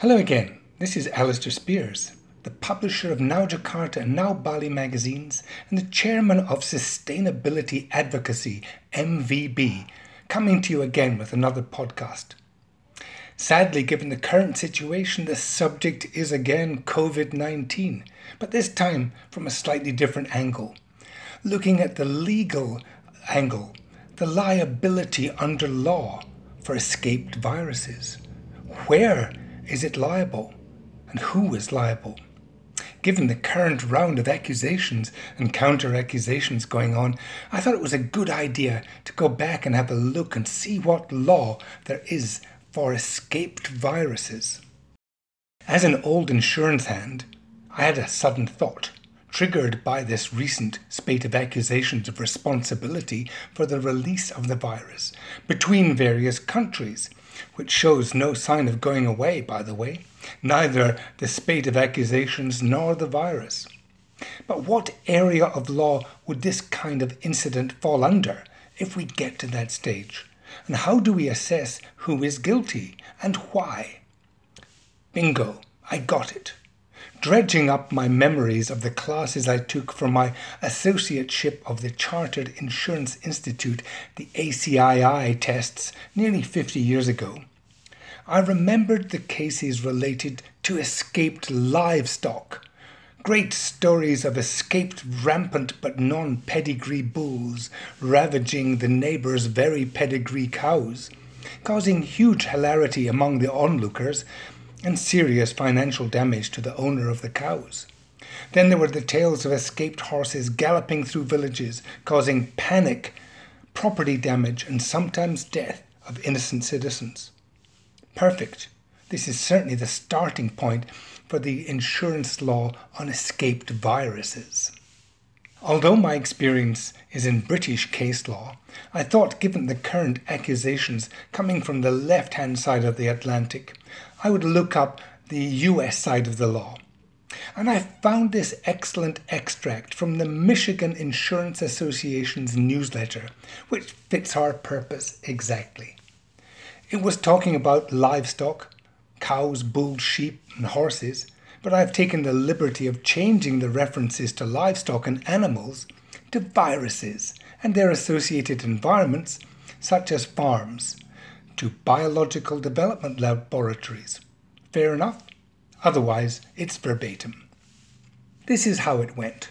Hello again, this is Alistair Speirs, the publisher of Now Jakarta and Now Bali magazines and the chairman of Sustainability Advocacy, MVB, coming to you again with another podcast. Sadly, given the current situation, the subject is again COVID 19, but this time from a slightly different angle. Looking at the legal angle, the liability under law for escaped viruses. Where is it liable? And who is liable? Given the current round of accusations and counter accusations going on, I thought it was a good idea to go back and have a look and see what law there is for escaped viruses. As an old insurance hand, I had a sudden thought, triggered by this recent spate of accusations of responsibility for the release of the virus between various countries which shows no sign of going away, by the way, neither the spate of accusations nor the virus. But what area of law would this kind of incident fall under if we get to that stage? And how do we assess who is guilty and why? Bingo, I got it. Dredging up my memories of the classes I took for my associateship of the Chartered Insurance Institute, the ACII tests, nearly 50 years ago, I remembered the cases related to escaped livestock. Great stories of escaped rampant but non pedigree bulls ravaging the neighbours' very pedigree cows, causing huge hilarity among the onlookers and serious financial damage to the owner of the cows. Then there were the tales of escaped horses galloping through villages, causing panic, property damage, and sometimes death of innocent citizens. Perfect. This is certainly the starting point for the insurance law on escaped viruses. Although my experience is in British case law, I thought, given the current accusations coming from the left hand side of the Atlantic, I would look up the US side of the law. And I found this excellent extract from the Michigan Insurance Association's newsletter, which fits our purpose exactly. It was talking about livestock, cows, bulls, sheep, and horses, but I've taken the liberty of changing the references to livestock and animals to viruses and their associated environments, such as farms, to biological development laboratories. Fair enough? Otherwise, it's verbatim. This is how it went.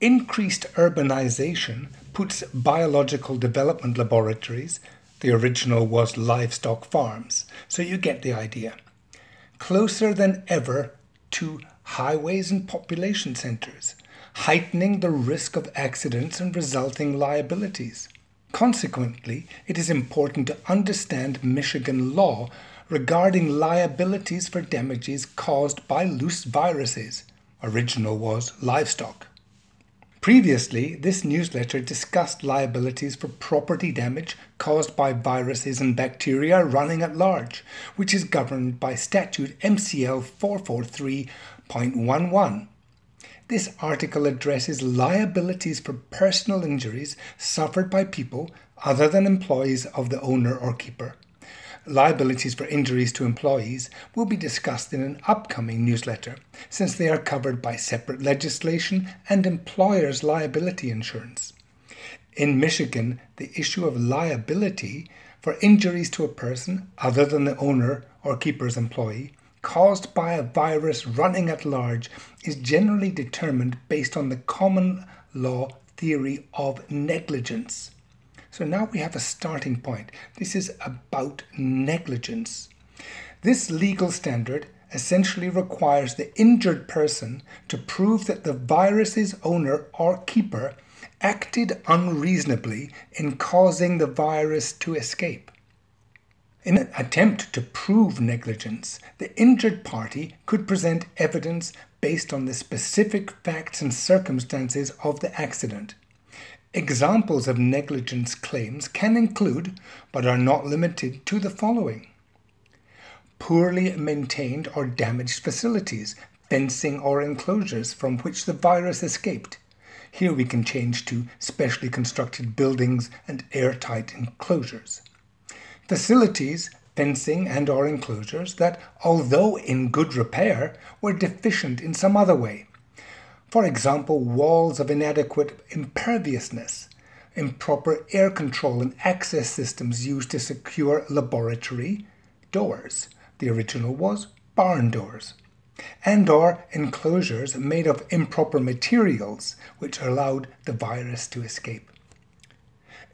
Increased urbanization puts biological development laboratories, the original was livestock farms, so you get the idea, closer than ever to highways and population centres, heightening the risk of accidents and resulting liabilities. Consequently, it is important to understand Michigan law regarding liabilities for damages caused by loose viruses. Original was livestock. Previously, this newsletter discussed liabilities for property damage caused by viruses and bacteria running at large, which is governed by Statute MCL 443.11. This article addresses liabilities for personal injuries suffered by people other than employees of the owner or keeper. Liabilities for injuries to employees will be discussed in an upcoming newsletter, since they are covered by separate legislation and employers' liability insurance. In Michigan, the issue of liability for injuries to a person other than the owner or keeper's employee caused by a virus running at large is generally determined based on the common law theory of negligence. So now we have a starting point. This is about negligence. This legal standard essentially requires the injured person to prove that the virus's owner or keeper acted unreasonably in causing the virus to escape. In an attempt to prove negligence, the injured party could present evidence based on the specific facts and circumstances of the accident. Examples of negligence claims can include, but are not limited to, the following poorly maintained or damaged facilities, fencing or enclosures from which the virus escaped. Here we can change to specially constructed buildings and airtight enclosures facilities, fencing and or enclosures that, although in good repair, were deficient in some other way. For example, walls of inadequate imperviousness, improper air control and access systems used to secure laboratory doors. The original was barn doors. And or enclosures made of improper materials which allowed the virus to escape.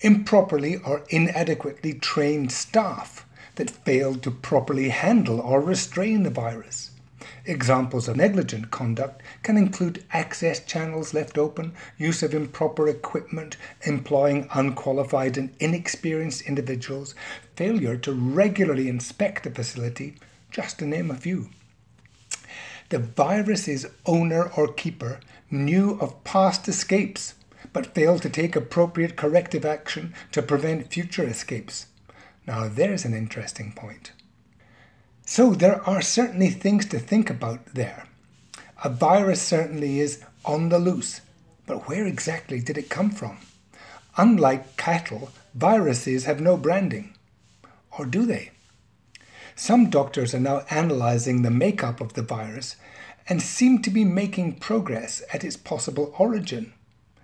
Improperly or inadequately trained staff that failed to properly handle or restrain the virus. Examples of negligent conduct can include access channels left open, use of improper equipment, employing unqualified and inexperienced individuals, failure to regularly inspect the facility, just to name a few. The virus's owner or keeper knew of past escapes but failed to take appropriate corrective action to prevent future escapes. Now, there's an interesting point. So, there are certainly things to think about there. A virus certainly is on the loose, but where exactly did it come from? Unlike cattle, viruses have no branding. Or do they? Some doctors are now analyzing the makeup of the virus and seem to be making progress at its possible origin.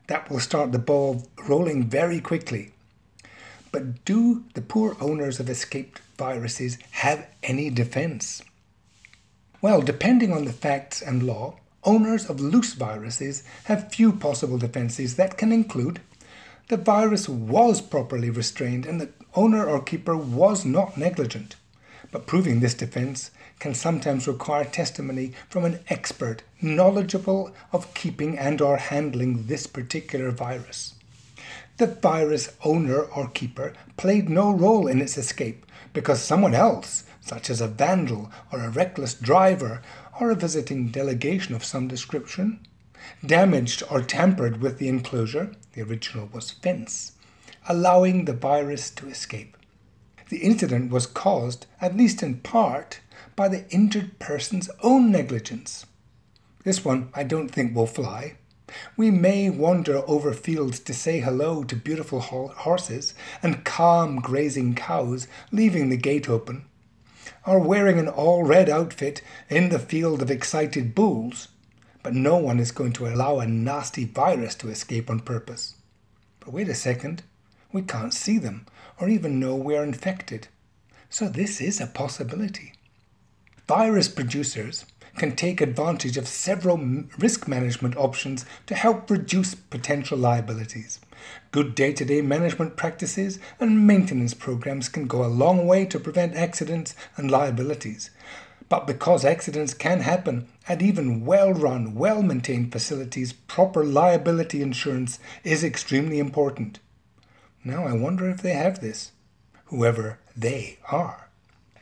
That will start the ball rolling very quickly. But do the poor owners of escaped viruses have any defense? Well, depending on the facts and law, owners of loose viruses have few possible defenses that can include the virus was properly restrained and the owner or keeper was not negligent. But proving this defense can sometimes require testimony from an expert knowledgeable of keeping and or handling this particular virus. The virus owner or keeper played no role in its escape because someone else, such as a vandal or a reckless driver or a visiting delegation of some description, damaged or tampered with the enclosure, the original was fence, allowing the virus to escape. The incident was caused, at least in part, by the injured person's own negligence. This one I don't think will fly. We may wander over fields to say hello to beautiful horses and calm grazing cows, leaving the gate open, or wearing an all red outfit in the field of excited bulls, but no one is going to allow a nasty virus to escape on purpose. But wait a second, we can't see them or even know we're infected. So this is a possibility. Virus producers can take advantage of several risk management options to help reduce potential liabilities. Good day to day management practices and maintenance programs can go a long way to prevent accidents and liabilities. But because accidents can happen at even well run, well maintained facilities, proper liability insurance is extremely important. Now I wonder if they have this, whoever they are.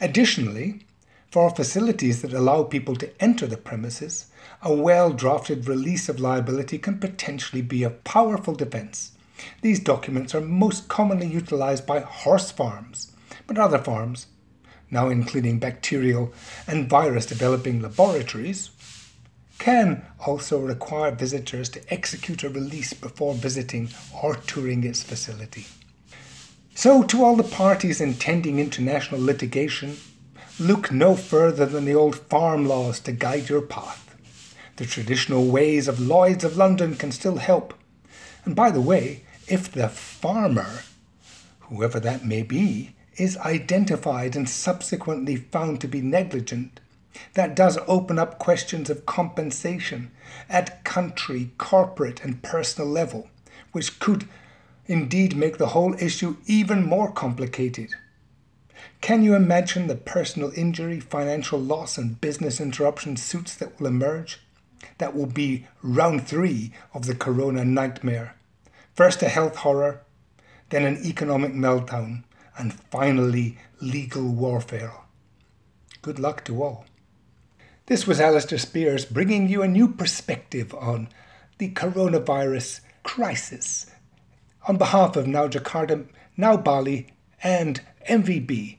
Additionally, for facilities that allow people to enter the premises, a well drafted release of liability can potentially be a powerful defence. These documents are most commonly utilised by horse farms, but other farms, now including bacterial and virus developing laboratories, can also require visitors to execute a release before visiting or touring its facility. So, to all the parties intending international litigation, Look no further than the old farm laws to guide your path. The traditional ways of Lloyds of London can still help. And by the way, if the farmer, whoever that may be, is identified and subsequently found to be negligent, that does open up questions of compensation at country, corporate, and personal level, which could indeed make the whole issue even more complicated. Can you imagine the personal injury, financial loss, and business interruption suits that will emerge? That will be round three of the corona nightmare. First a health horror, then an economic meltdown, and finally legal warfare. Good luck to all. This was Alistair Speirs bringing you a new perspective on the coronavirus crisis. On behalf of Now Jakarta, Now Bali, and MVB,